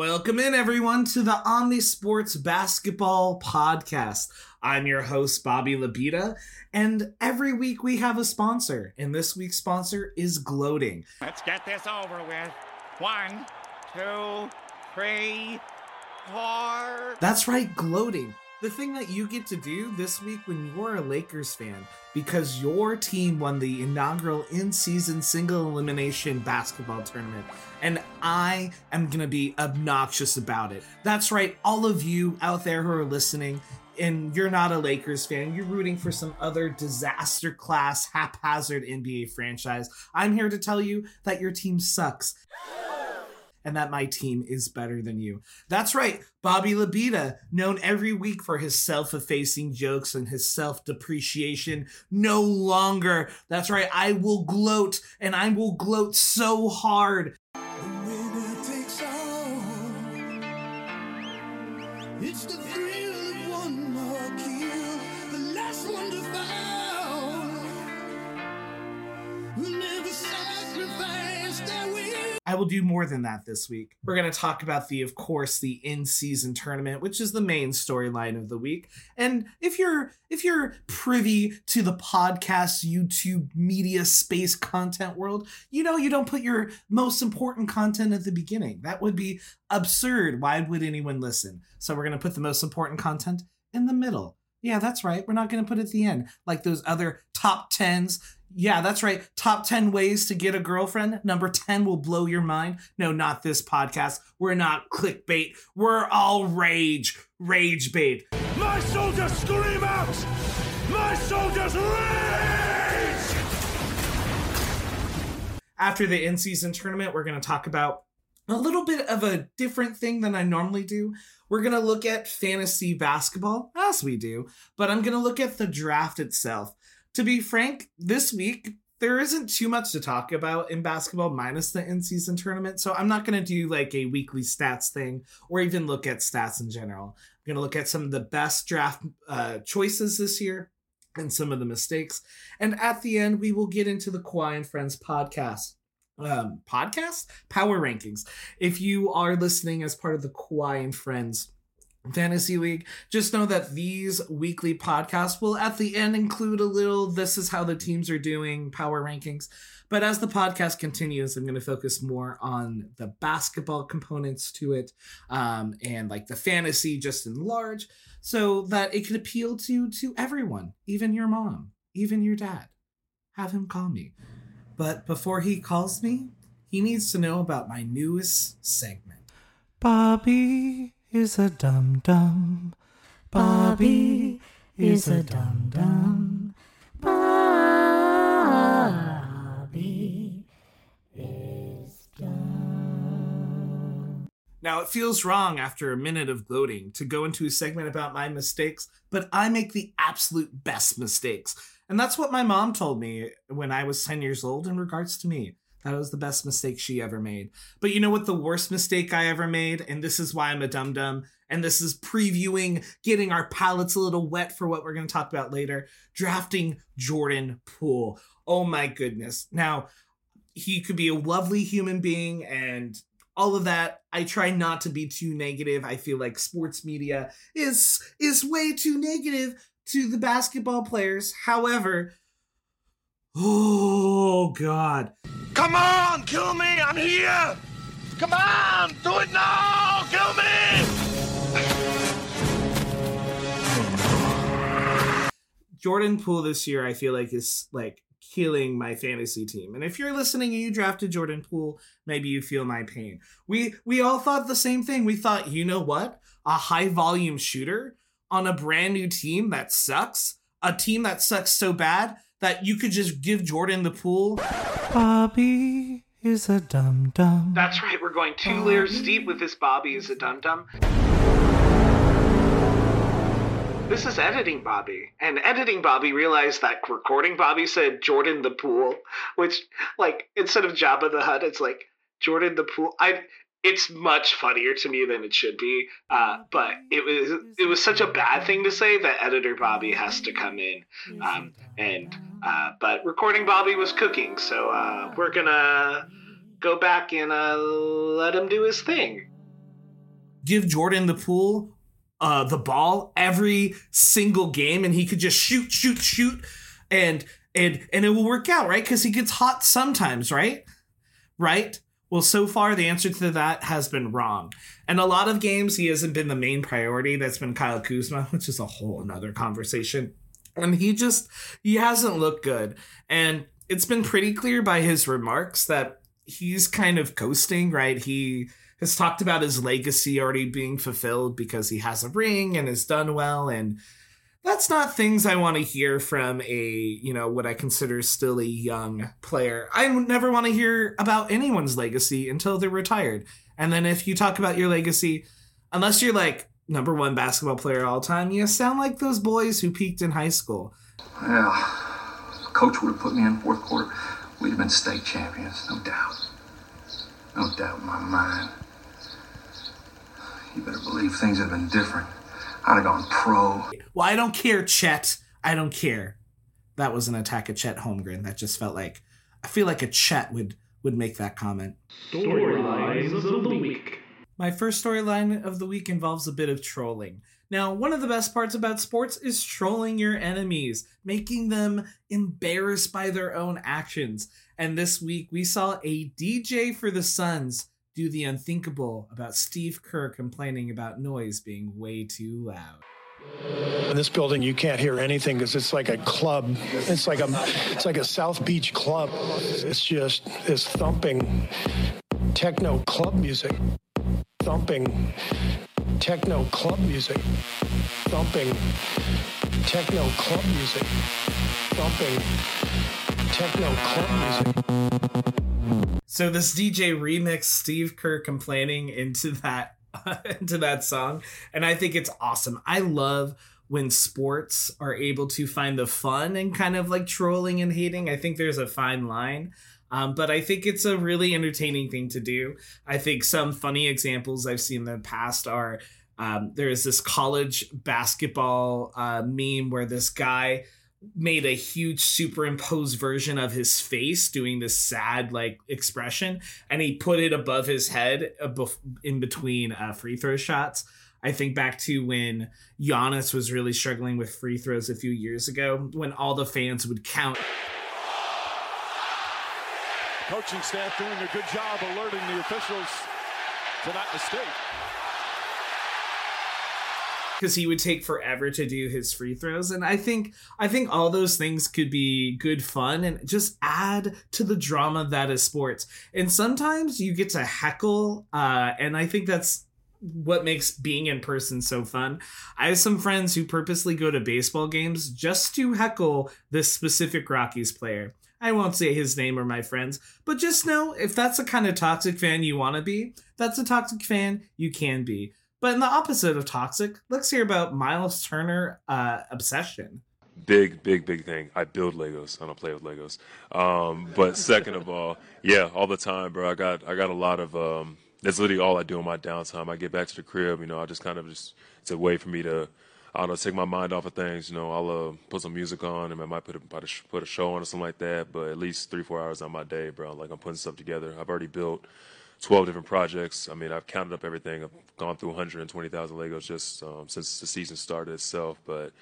Welcome in, everyone, to the Omni Sports Basketball Podcast. I'm your host, Bobby Labita, and every week we have a sponsor, and this week's sponsor is Gloating. Let's get this over with. One, two, three, four. That's right, Gloating. The thing that you get to do this week when you're a Lakers fan because your team won the inaugural in season single elimination basketball tournament. And I am going to be obnoxious about it. That's right, all of you out there who are listening, and you're not a Lakers fan, you're rooting for some other disaster class, haphazard NBA franchise. I'm here to tell you that your team sucks and that my team is better than you. That's right, Bobby Labita, known every week for his self effacing jokes and his self depreciation, no longer. That's right, I will gloat, and I will gloat so hard. I will do more than that this week. We're going to talk about the, of course, the in-season tournament, which is the main storyline of the week. And if you're if you're privy to the podcast, YouTube, media space content world, you know you don't put your most important content at the beginning. That would be absurd. Why would anyone listen? So we're going to put the most important content in the middle. Yeah, that's right. We're not going to put it at the end like those other top 10s. Yeah, that's right. Top 10 ways to get a girlfriend. Number 10 will blow your mind. No, not this podcast. We're not clickbait. We're all rage. Rage bait. My soldiers scream out! My soldiers rage! After the in season tournament, we're going to talk about a little bit of a different thing than I normally do. We're going to look at fantasy basketball, as we do, but I'm going to look at the draft itself. To be frank, this week, there isn't too much to talk about in basketball minus the in season tournament. So I'm not going to do like a weekly stats thing or even look at stats in general. I'm going to look at some of the best draft uh, choices this year and some of the mistakes. And at the end, we will get into the Kawhi and Friends podcast um, podcast power rankings. If you are listening as part of the Kawhi and Friends Fantasy League, just know that these weekly podcasts will at the end include a little this is how the teams are doing power rankings. But as the podcast continues, I'm going to focus more on the basketball components to it um, and like the fantasy just in large so that it can appeal to to everyone, even your mom, even your dad. Have him call me. But before he calls me, he needs to know about my newest segment. Bobby is a dum dum. Bobby is a dum dum. Bobby is dum. Now, it feels wrong after a minute of gloating to go into a segment about my mistakes, but I make the absolute best mistakes. And that's what my mom told me when I was 10 years old in regards to me. That was the best mistake she ever made. But you know what the worst mistake I ever made? And this is why I'm a dum dum. And this is previewing, getting our palates a little wet for what we're going to talk about later. Drafting Jordan Poole. Oh my goodness. Now, he could be a lovely human being and all of that i try not to be too negative i feel like sports media is is way too negative to the basketball players however oh god Come on, kill me! I'm here! Come on! Do it now! Kill me! jordan poole this year i feel like is like killing my fantasy team and if you're listening and you drafted jordan poole maybe you feel my pain we we all thought the same thing we thought you know what a high volume shooter on a brand new team that sucks a team that sucks so bad that you could just give jordan the pool bobby is a dum dum that's right we're going two layers deep with this bobby is a dum dum This is editing Bobby. And editing Bobby realized that recording Bobby said Jordan the Pool, which like instead of Jabba the Hutt, it's like Jordan the Pool. I it's much funnier to me than it should be. Uh, but it was it was such a bad thing to say that editor Bobby has to come in. Um, and uh, but recording Bobby was cooking, so uh, we're gonna go back and uh, let him do his thing. give Jordan the pool, uh, the ball every single game, and he could just shoot, shoot, shoot, and and and it will work out, right? Because he gets hot sometimes, right? Right. Well, so far the answer to that has been wrong. And a lot of games he hasn't been the main priority. That's been Kyle Kuzma, which is a whole another conversation. And he just he hasn't looked good. And it's been pretty clear by his remarks that he's kind of coasting, right? He has talked about his legacy already being fulfilled because he has a ring and has done well and that's not things I want to hear from a, you know, what I consider still a young player. I never want to hear about anyone's legacy until they're retired. And then if you talk about your legacy, unless you're like number one basketball player all time, you sound like those boys who peaked in high school. If coach would have put me in fourth quarter, we'd have been state champions, no doubt. No doubt in my mind. You better believe things have been different. I'd have gone pro. Well, I don't care, Chet. I don't care. That was an attack at Chet Holmgren. That just felt like I feel like a Chet would would make that comment. Storylines of the week. My first storyline of the week involves a bit of trolling. Now, one of the best parts about sports is trolling your enemies, making them embarrassed by their own actions. And this week we saw a DJ for the Suns do the unthinkable about Steve Kerr complaining about noise being way too loud. In this building, you can't hear anything because it's like a club. It's like a, it's like a South Beach club. It's just this thumping techno club music, thumping techno club music, thumping techno club music, thumping techno club music. So this DJ remixed Steve Kerr complaining into that into that song, and I think it's awesome. I love when sports are able to find the fun and kind of like trolling and hating. I think there's a fine line. Um, but I think it's a really entertaining thing to do. I think some funny examples I've seen in the past are um, there is this college basketball uh, meme where this guy made a huge superimposed version of his face doing this sad like expression and he put it above his head in between uh, free throw shots. I think back to when Giannis was really struggling with free throws a few years ago when all the fans would count. Coaching staff doing a good job alerting the officials to that mistake because he would take forever to do his free throws and i think i think all those things could be good fun and just add to the drama that is sports and sometimes you get to heckle uh, and i think that's what makes being in person so fun. I have some friends who purposely go to baseball games just to heckle this specific Rockies player. I won't say his name or my friends, but just know if that's the kind of toxic fan you want to be, that's a toxic fan you can be. But in the opposite of toxic, let's hear about Myles Turner uh, obsession. Big, big, big thing. I build Legos. I don't play with Legos. Um, but second of all, yeah, all the time, bro. I got I got a lot of. Um, that's literally all I do in my downtime. I get back to the crib, you know. I just kind of just it's a way for me to. I don't know, take my mind off of things. You know, I'll uh, put some music on, and I might put a, put a show on or something like that. But at least three, four hours on my day, bro. Like I'm putting stuff together. I've already built 12 different projects. I mean, I've counted up everything. I've gone through 120,000 Legos just um, since the season started itself. But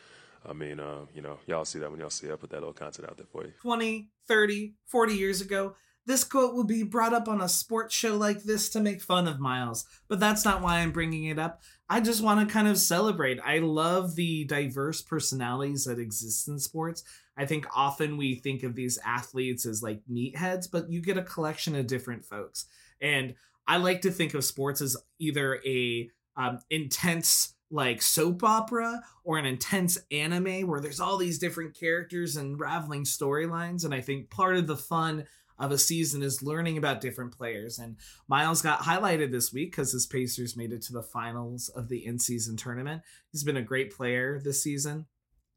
I mean, uh, you know, y'all see that when y'all see it. I put that little content out there for you. 20, 30, 40 years ago, this quote would be brought up on a sports show like this to make fun of Myles. But that's not why I'm bringing it up. I just want to kind of celebrate. I love the diverse personalities that exist in sports. I think often we think of these athletes as like meatheads, but you get a collection of different folks. And I like to think of sports as either a um, intense like soap opera or an intense anime where there's all these different characters and unraveling storylines. And I think part of the fun of a season is learning about different players. And Myles got highlighted this week because his Pacers made it to the finals of the in season tournament. He's been a great player this season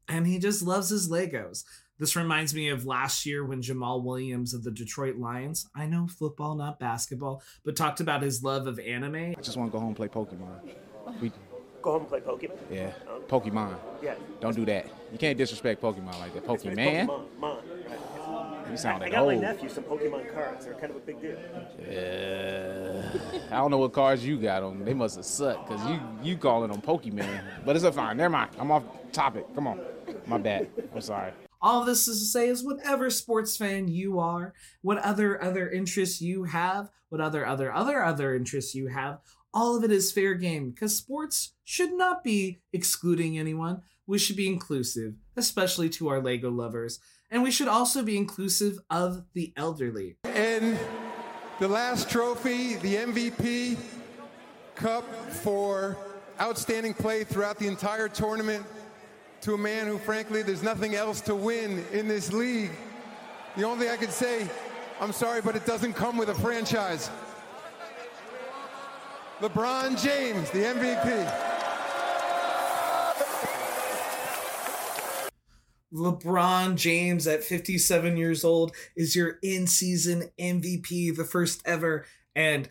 and he just loves his Legos. This reminds me of last year when Jamaal Williams of the Detroit Lions, I know football, not basketball, but talked about his love of anime. I just want to go home and play Pokemon. We, go home and play Pokemon? Yeah, oh. Pokemon. Yeah. Don't do that. You can't disrespect Pokemon like that. Pokemon. Pokemon. You I, sound I like got my nephew some Pokemon cards. They're kind of a big deal. Yeah. I don't know what cards you got on. They must have sucked because you you calling them Pokemon. But it's a fine. Never mind. I'm off topic. Come on. My bad. I'm sorry. All this is to say is whatever sports fan you are, what other other interests you have, what other other other other interests you have, all of it is fair game because sports should not be excluding anyone. We should be inclusive, especially to our Lego lovers, and we should also be inclusive of the elderly. And the last trophy, the MVP Cup for outstanding play throughout the entire tournament to a man who, frankly, there's nothing else to win in this league. The only thing I could say, I'm sorry, but it doesn't come with a franchise. LeBron James, the MVP. LeBron James at 57 years old is your in season MVP, the first ever. And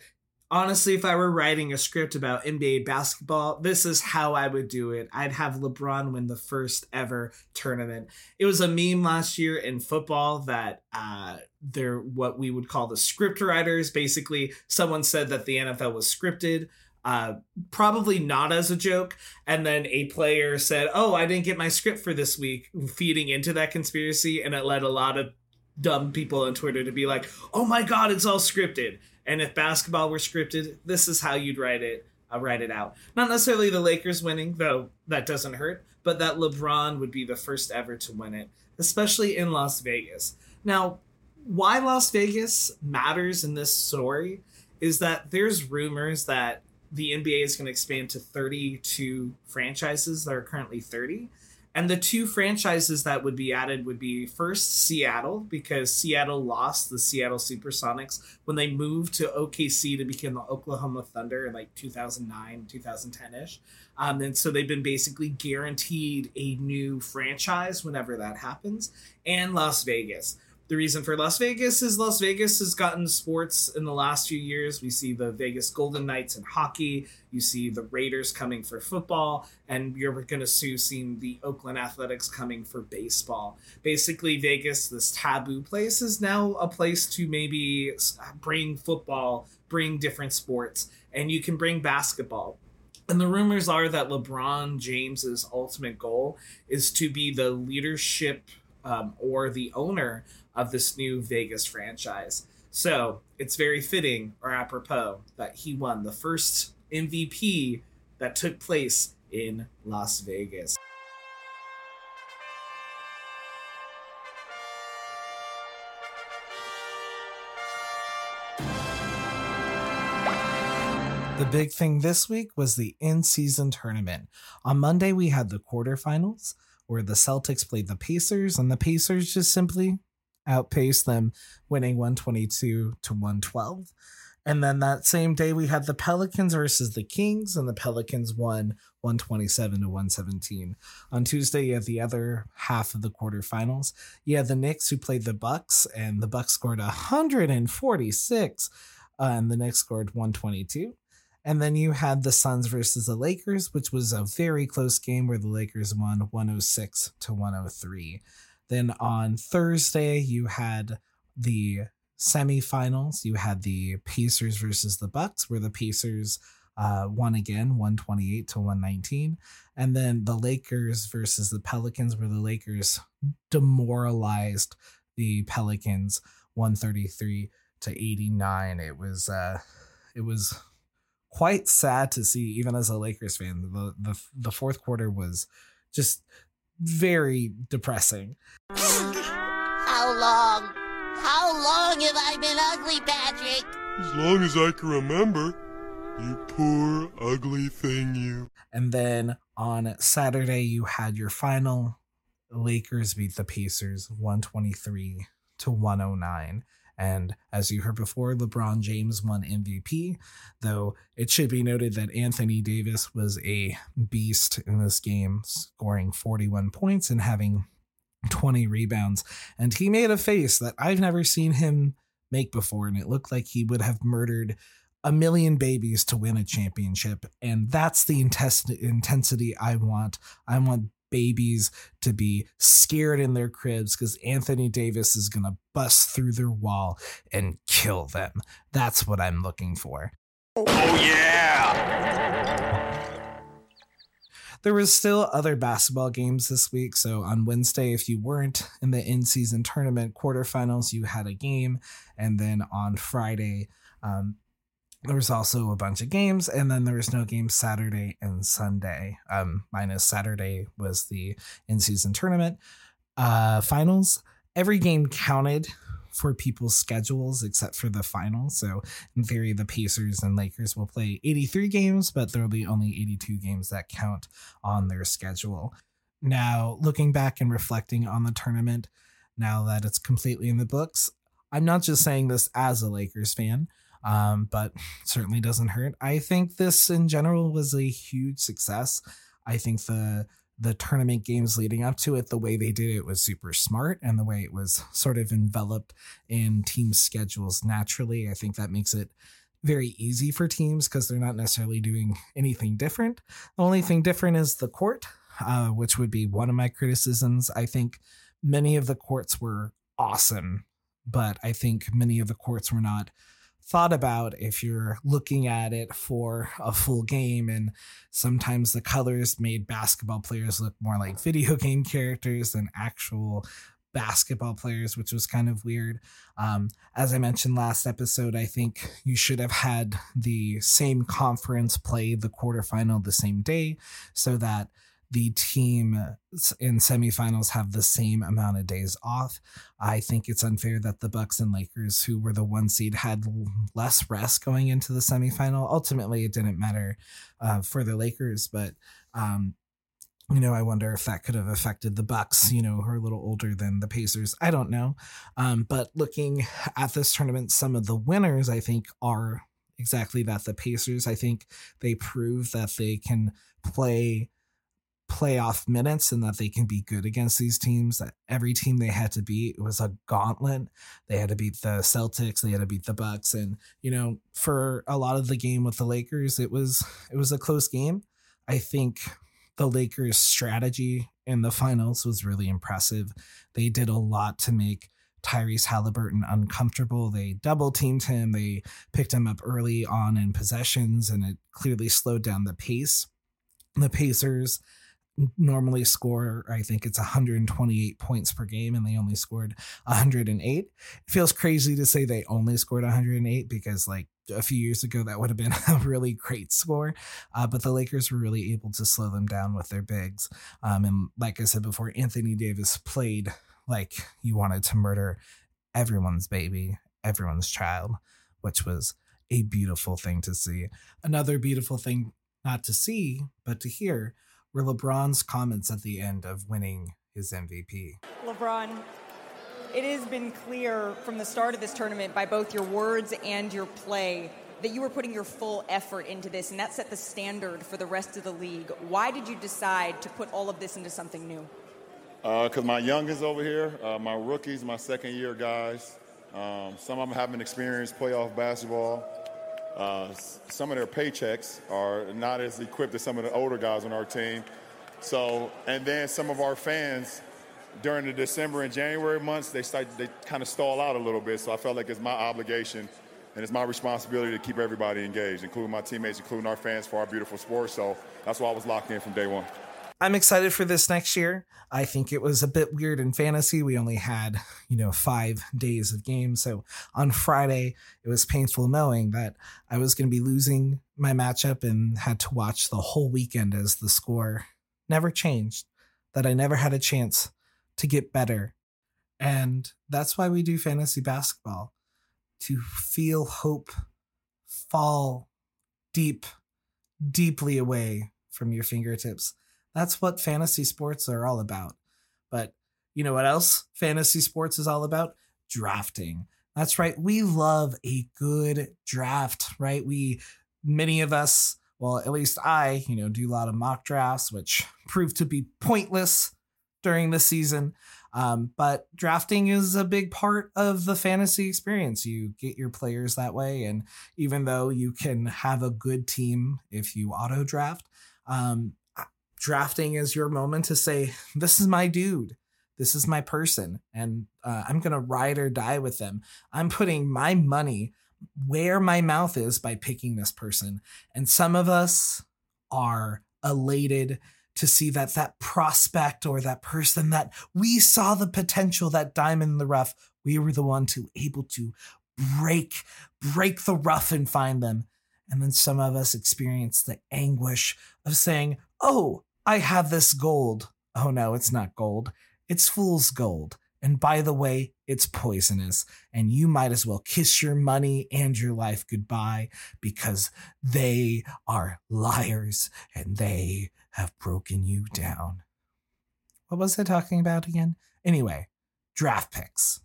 honestly, if I were writing a script about NBA basketball, this is how I would do it. I'd have LeBron win the first ever tournament. It was a meme last year in football that uh, they're what we would call the script writers. Basically, someone said that the NFL was scripted uh, probably not as a joke. And then a player said, Oh, I didn't get my script for this week, feeding into that conspiracy. And it led a lot of dumb people on Twitter to be like, Oh my God, it's all scripted. And if basketball were scripted, this is how you'd write it. Uh, write it out. Not necessarily the Lakers winning, though that doesn't hurt, but that LeBron would be the first ever to win it, especially in Las Vegas. Now, why Las Vegas matters in this story is that there's rumors that the NBA is going to expand to 32 franchises that are currently 30. And the two franchises that would be added would be first Seattle, because Seattle lost the Seattle Supersonics when they moved to OKC to become the Oklahoma Thunder in like 2009, 2010 ish. Um, and so they've been basically guaranteed a new franchise whenever that happens. And Las Vegas. The reason for Las Vegas is Las Vegas has gotten sports in the last few years. We see the Vegas Golden Knights in hockey. You see the Raiders coming for football, and you're going to soon see the Oakland Athletics coming for baseball. Basically, Vegas, this taboo place, is now a place to maybe bring football, bring different sports, and you can bring basketball. And the rumors are that LeBron James's ultimate goal is to be the leadership um, or the owner of this new Vegas franchise. So it's very fitting or apropos that he won the first MVP that took place in Las Vegas. The big thing this week was the in season tournament. On Monday, we had the quarterfinals where the Celtics played the Pacers, and the Pacers just simply outpaced them, winning 122 to 112. And then that same day, we had the Pelicans versus the Kings, and the Pelicans won 127 to 117. On Tuesday, you had the other half of the quarterfinals. You had the Knicks who played the Bucks, and the Bucks scored 146, uh, and the Knicks scored 122. And then you had the Suns versus the Lakers, which was a very close game where the Lakers won 106 to 103. Then on Thursday, you had the semifinals. You had the Pacers versus the Bucks, where the Pacers uh, won again, 128 to 119. And then the Lakers versus the Pelicans, where the Lakers demoralized the Pelicans 133 to 89. It was uh it was quite sad to see, even as a Lakers fan. The the, the fourth quarter was just very depressing. How long? How long have I been ugly, Patrick? As long as I can remember. You poor, ugly thing, you. And then on Saturday, you had your final. Lakers beat the Pacers 123 to 109. And as you heard before, LeBron James won MVP, though it should be noted that Anthony Davis was a beast in this game, scoring 41 points and having 20 rebounds. And he made a face that I've never seen him make before, and it looked like he would have murdered a million babies to win a championship. And that's the intensity I want. I want babies to be scared in their cribs because Anthony Davis is going to bust through their wall and kill them. That's what I'm looking for. Oh, yeah! There was still other basketball games this week. So on Wednesday, if you weren't in the in-season tournament quarterfinals, you had a game, and then on Friday, um, there was also a bunch of games, and then there was no games Saturday and Sunday. Um, minus Saturday was the in-season tournament uh, finals. Every game counted for people's schedules except for the final. So, in theory, the Pacers and Lakers will play 83 games, but there will be only 82 games that count on their schedule. Now, looking back and reflecting on the tournament, now that it's completely in the books, I'm not just saying this as a Lakers fan, um, but certainly doesn't hurt. I think this in general was a huge success. I think the the tournament games leading up to it, the way they did it was super smart and the way it was sort of enveloped in team schedules naturally. I think that makes it very easy for teams because they're not necessarily doing anything different. The only thing different is the court, uh, which would be one of my criticisms. I think many of the courts were awesome, but I think many of the courts were not thought about if you're looking at it for a full game and sometimes the colors made basketball players look more like video game characters than actual basketball players which was kind of weird. Um, as i mentioned last episode i think you should have had the same conference play the quarterfinal the same day so that the team in semifinals have the same amount of days off. I think it's unfair that the Bucks and Lakers, who were the one seed, had less rest going into the semifinal. Ultimately, it didn't matter uh, for the Lakers, but um, you know, I wonder if that could have affected the Bucks, you know, who are a little older than the Pacers. I don't know. Um, but looking at this tournament, some of the winners I think are exactly that. The Pacers, I think they prove that they can play playoff minutes and that they can be good against these teams. That every team they had to beat was a gauntlet. They had to beat the Celtics, they had to beat the Bucks, and you know, for a lot of the game with the Lakers, it was it was a close game. I think the Lakers' strategy in the finals was really impressive. They did a lot to make Tyrese Halliburton uncomfortable. They double teamed him. They picked him up early on in possessions, and it clearly slowed down the pace. The Pacers normally score i think it's 128 points per game and they only scored 108 it feels crazy to say they only scored 108 because like a few years ago that would have been a really great score uh, but the lakers were really able to slow them down with their bigs um, and like i said before anthony davis played like you wanted to murder everyone's baby everyone's child which was a beautiful thing to see. Another beautiful thing not to see but to hear were LeBron's comments at the end of winning his MVP. LeBron, it has been clear from the start of this tournament by both your words and your play that you were putting your full effort into this, and that set the standard for the rest of the league. Why did you decide to put all of this into something new? Because uh, my youngest over here, uh, my rookies, my second year guys, um, some of them haven't experienced playoff basketball. Uh, some of their paychecks are not as equipped as some of the older guys on our team. So, and then some of our fans during the December and January months, they start they kind of stall out a little bit. So I felt like it's my obligation and it's my responsibility to keep everybody engaged, including my teammates, including our fans for our beautiful sport. So that's why I was locked in from day one. I'm excited for this next year. I think it was a bit weird in fantasy. We only had, you know, five days of games. So on Friday, it was painful knowing that I was going to be losing my matchup and had to watch the whole weekend as the score never changed, that I never had a chance to get better. And that's why we do fantasy basketball to feel hope fall deep, deeply away from your fingertips that's what fantasy sports are all about. But you know what else fantasy sports is all about? Drafting. That's right. We love a good draft, right? We, many of us, well, at least I, you know, do a lot of mock drafts, which proved to be pointless during the season. Um, but drafting is a big part of the fantasy experience. You get your players that way. And even though you can have a good team if you auto draft, um, drafting is your moment to say, this is my dude. This is my person. And uh, I'm going to ride or die with them. I'm putting my money where my mouth is by picking this person. And some of us are elated to see that that prospect or that person that we saw the potential that diamond in the rough we were the one to able to break break the rough and find them and then some of us experience the anguish of saying oh i have this gold. Oh no it's not gold. It's fool's gold. And by the way it's poisonous. And you might as well kiss your money and your life goodbye because they are liars and they have broken you down. What was i talking about again? Anyway draft picks.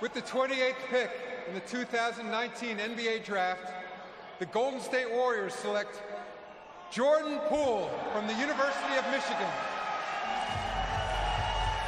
With the 28th pick in the 2019 NBA Draft, the Golden State Warriors select Jordan Poole from the University of Michigan.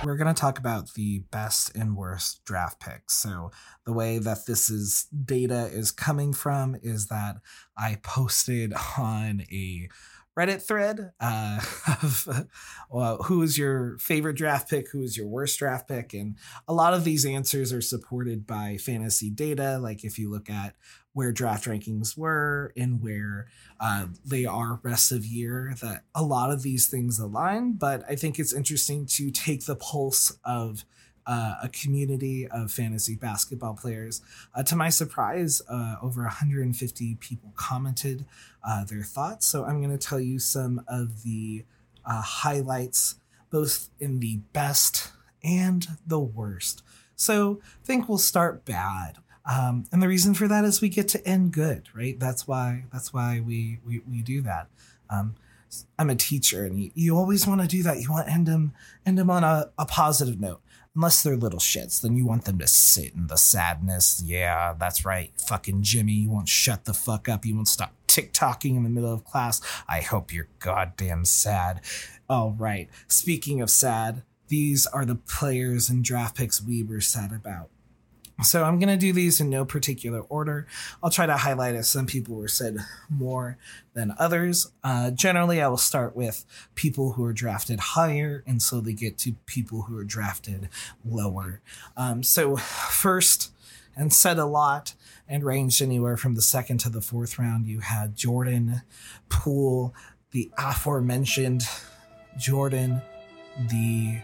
we're going to talk about the best and worst draft picks. So, the way that this is data is coming from is that I posted on a Reddit thread uh, of well, who is your favorite draft pick, who is your worst draft pick, and a lot of these answers are supported by fantasy data. Like if you look at where draft rankings were and where uh, they are rest of year, that a lot of these things align. But I think it's interesting to take the pulse of uh, a community of fantasy basketball players. Uh, to my surprise, uh, over 150 people commented uh, their thoughts. So I'm going to tell you some of the uh, highlights, both in the best and the worst. So I think we'll start bad. Um, and the reason for that is we get to end good, right? That's why that's why we we, we do that. Um, I'm a teacher, and you, you always want to do that. You want to end them end them on a, a positive note unless they're little shits, then you want them to sit in the sadness. Yeah, that's right. Fucking Jimmy, you won't shut the fuck up. You won't stop TikToking in the middle of class. I hope you're goddamn sad. All right. Speaking of sad, these are the players and draft picks we were sad about. So I'm going to do these in no particular order. I'll try to highlight as some people were said more than others. Uh, generally, I will start with people who are drafted higher and slowly get to people who are drafted lower. Um, so, first, and said a lot and ranged anywhere from the second to the fourth round, you had Jordan Poole, the aforementioned Jordan, the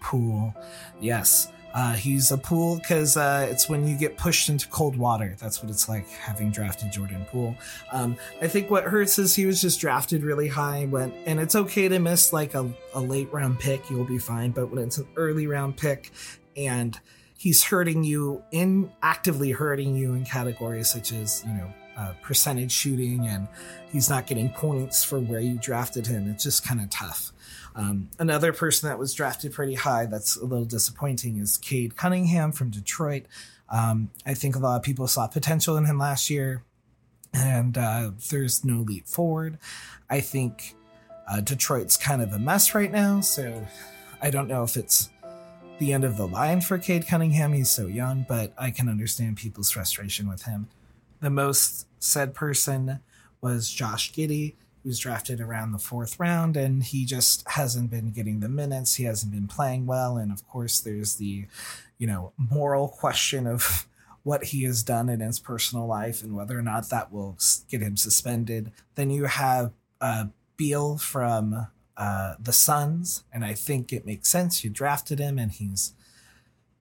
Poole. Yes. Uh, he's a pool because uh, it's when you get pushed into cold water. That's what it's like having drafted Jordan Poole. Um, I think what hurts is he was just drafted really high. Went and it's okay to miss like a, a late round pick, you'll be fine. But when it's an early round pick and he's hurting you in actively hurting you in categories such as you know uh, percentage shooting and he's not getting points for where you drafted him, it's just kind of tough. Um, another person that was drafted pretty high that's a little disappointing is Cade Cunningham from Detroit. Um, I think a lot of people saw potential in him last year, and uh, there's no leap forward. I think uh, Detroit's kind of a mess right now, so I don't know if it's the end of the line for Cade Cunningham. He's so young, but I can understand people's frustration with him. The most said person was Josh Giddey was drafted around the fourth round and he just hasn't been getting the minutes. He hasn't been playing well and of course there's the you know moral question of what he has done in his personal life and whether or not that will get him suspended. Then you have uh, beal from uh, the suns and i think it makes sense. You drafted him and he's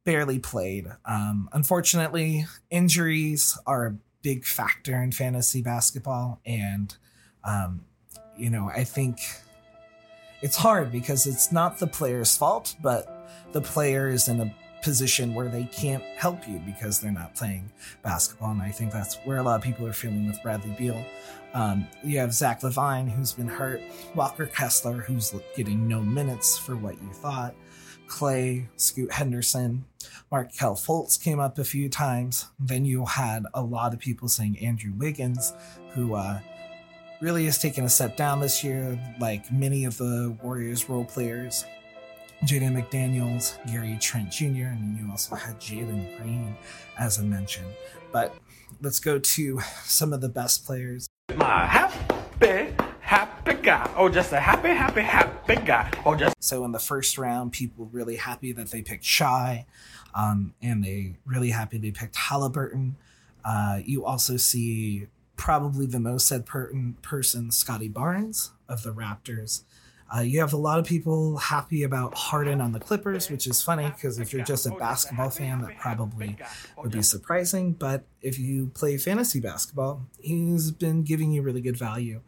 barely played. Um, unfortunately injuries are a big factor in fantasy basketball and um, you know, I think it's hard because it's not the player's fault, but the player is in a position where they can't help you because they're not playing basketball. And I think that's where a lot of people are feeling with Bradley Beal. Um, you have Zach LaVine, who's been hurt, Walker Kessler, who's getting no minutes for what you thought, Klay, Scoot Henderson, Markelle Fultz came up a few times. Then you had a lot of people saying Andrew Wiggins, who, uh, really has taken a step down this year, like many of the Warriors role players. Jaden McDaniels, Gary Trent Jr., and you also had Jalen Green, as I mentioned. But let's go to some of the best players. My happy, happy guy. Oh, just a happy, happy, happy guy. Oh, just. So in the first round, people really happy that they picked Shai, um, and they really happy they picked Halliburton. Uh, you also see probably the most said per- person, Scottie Barnes of the Raptors. Uh, you have a lot of people happy about Harden on the Clippers, which is funny because if you're just a basketball fan, that probably would be surprising. But if you play fantasy basketball, he's been giving you really good value.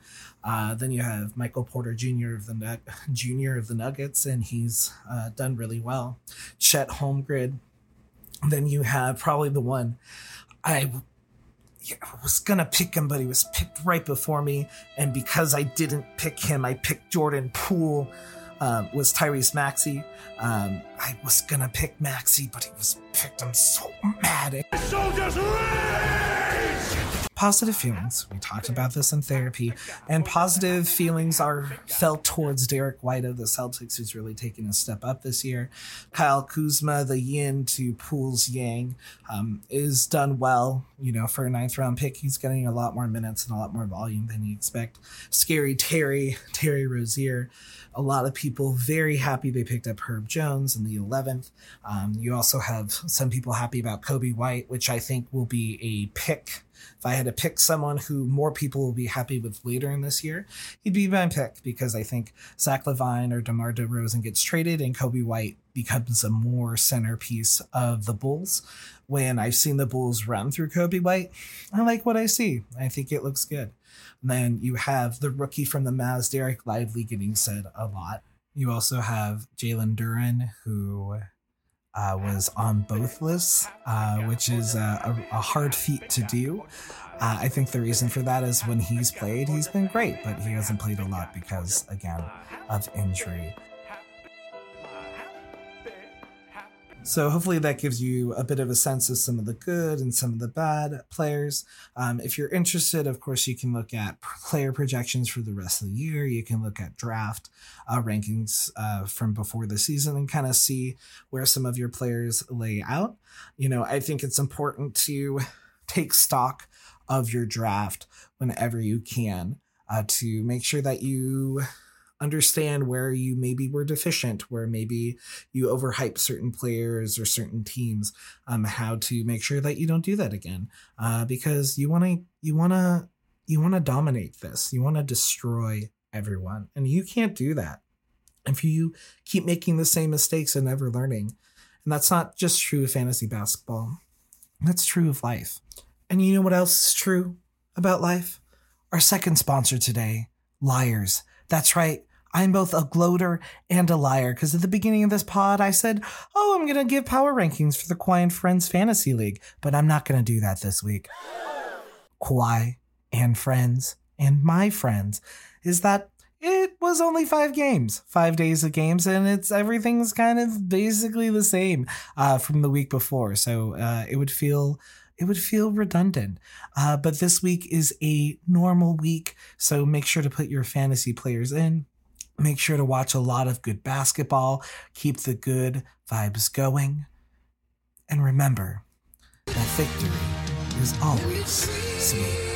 Uh, then you have Michael Porter Jr. of the Nug- Jr. of the Nuggets, and he's uh, done really well. Chet Holmgren. Then you have probably the one I I was gonna pick him, but he was picked right before me, and because I didn't pick him, I picked Jordan Poole. Um, was Tyrese Maxey. Um, I was gonna pick Maxey, but he was picked. I'm so mad. Soldiers Positive feelings. We talked about this in therapy, and positive feelings are felt towards Derrick White of the Celtics, who's really taken a step up this year. Kyle Kuzma, the yin to Poole's yang, um, is done well. You know, for a ninth round pick, he's getting a lot more minutes and a lot more volume than you expect. Scary Terry, Terry Rozier. A lot of people very happy they picked up Herb Jones in the 11th. Um, you also have some people happy about Coby White, which I think will be a pick. If I had to pick someone who more people will be happy with later in this year, he'd be my pick because I think Zach LaVine or DeMar DeRozan gets traded and Coby White becomes a more centerpiece of the Bulls. When I've seen the Bulls run through Coby White, I like what I see. I think it looks good. And then you have the rookie from the Mavs, Dereck Lively, getting said a lot. You also have Jalen Duren, who uh, was on both lists, uh, which is a, a, a hard feat to do. Uh, I think the reason for that is when he's played, he's been great, but he hasn't played a lot because, again, of injury. So hopefully that gives you a bit of a sense of some of the good and some of the bad players. Um, if you're interested, of course, you can look at player projections for the rest of the year. You can look at draft uh, rankings uh, from before the season and kind of see where some of your players lay out. You know, I think it's important to take stock of your draft whenever you can uh, to make sure that you understand where you maybe were deficient, where maybe you overhype certain players or certain teams, um, how to make sure that you don't do that again. Uh, because you want to, you want to, you want to dominate this. You want to destroy everyone, and you can't do that if you keep making the same mistakes and never learning. And that's not just true of fantasy basketball. That's true of life. And you know what else is true about life? Our second sponsor today, Liars. That's right. I'm both a gloater and a liar because at the beginning of this pod, I said, Oh, I'm going to give power rankings for the Kawhi and Friends Fantasy League, but I'm not going to do that this week. Kawhi and Friends and my friends is that it was only five games, five days of games, and it's everything's kind of basically the same uh, from the week before. So uh, it would feel it would feel redundant. Uh, but this week is a normal week, so make sure to put your fantasy players in. Make sure to watch a lot of good basketball, keep the good vibes going. And remember that victory is always sweet.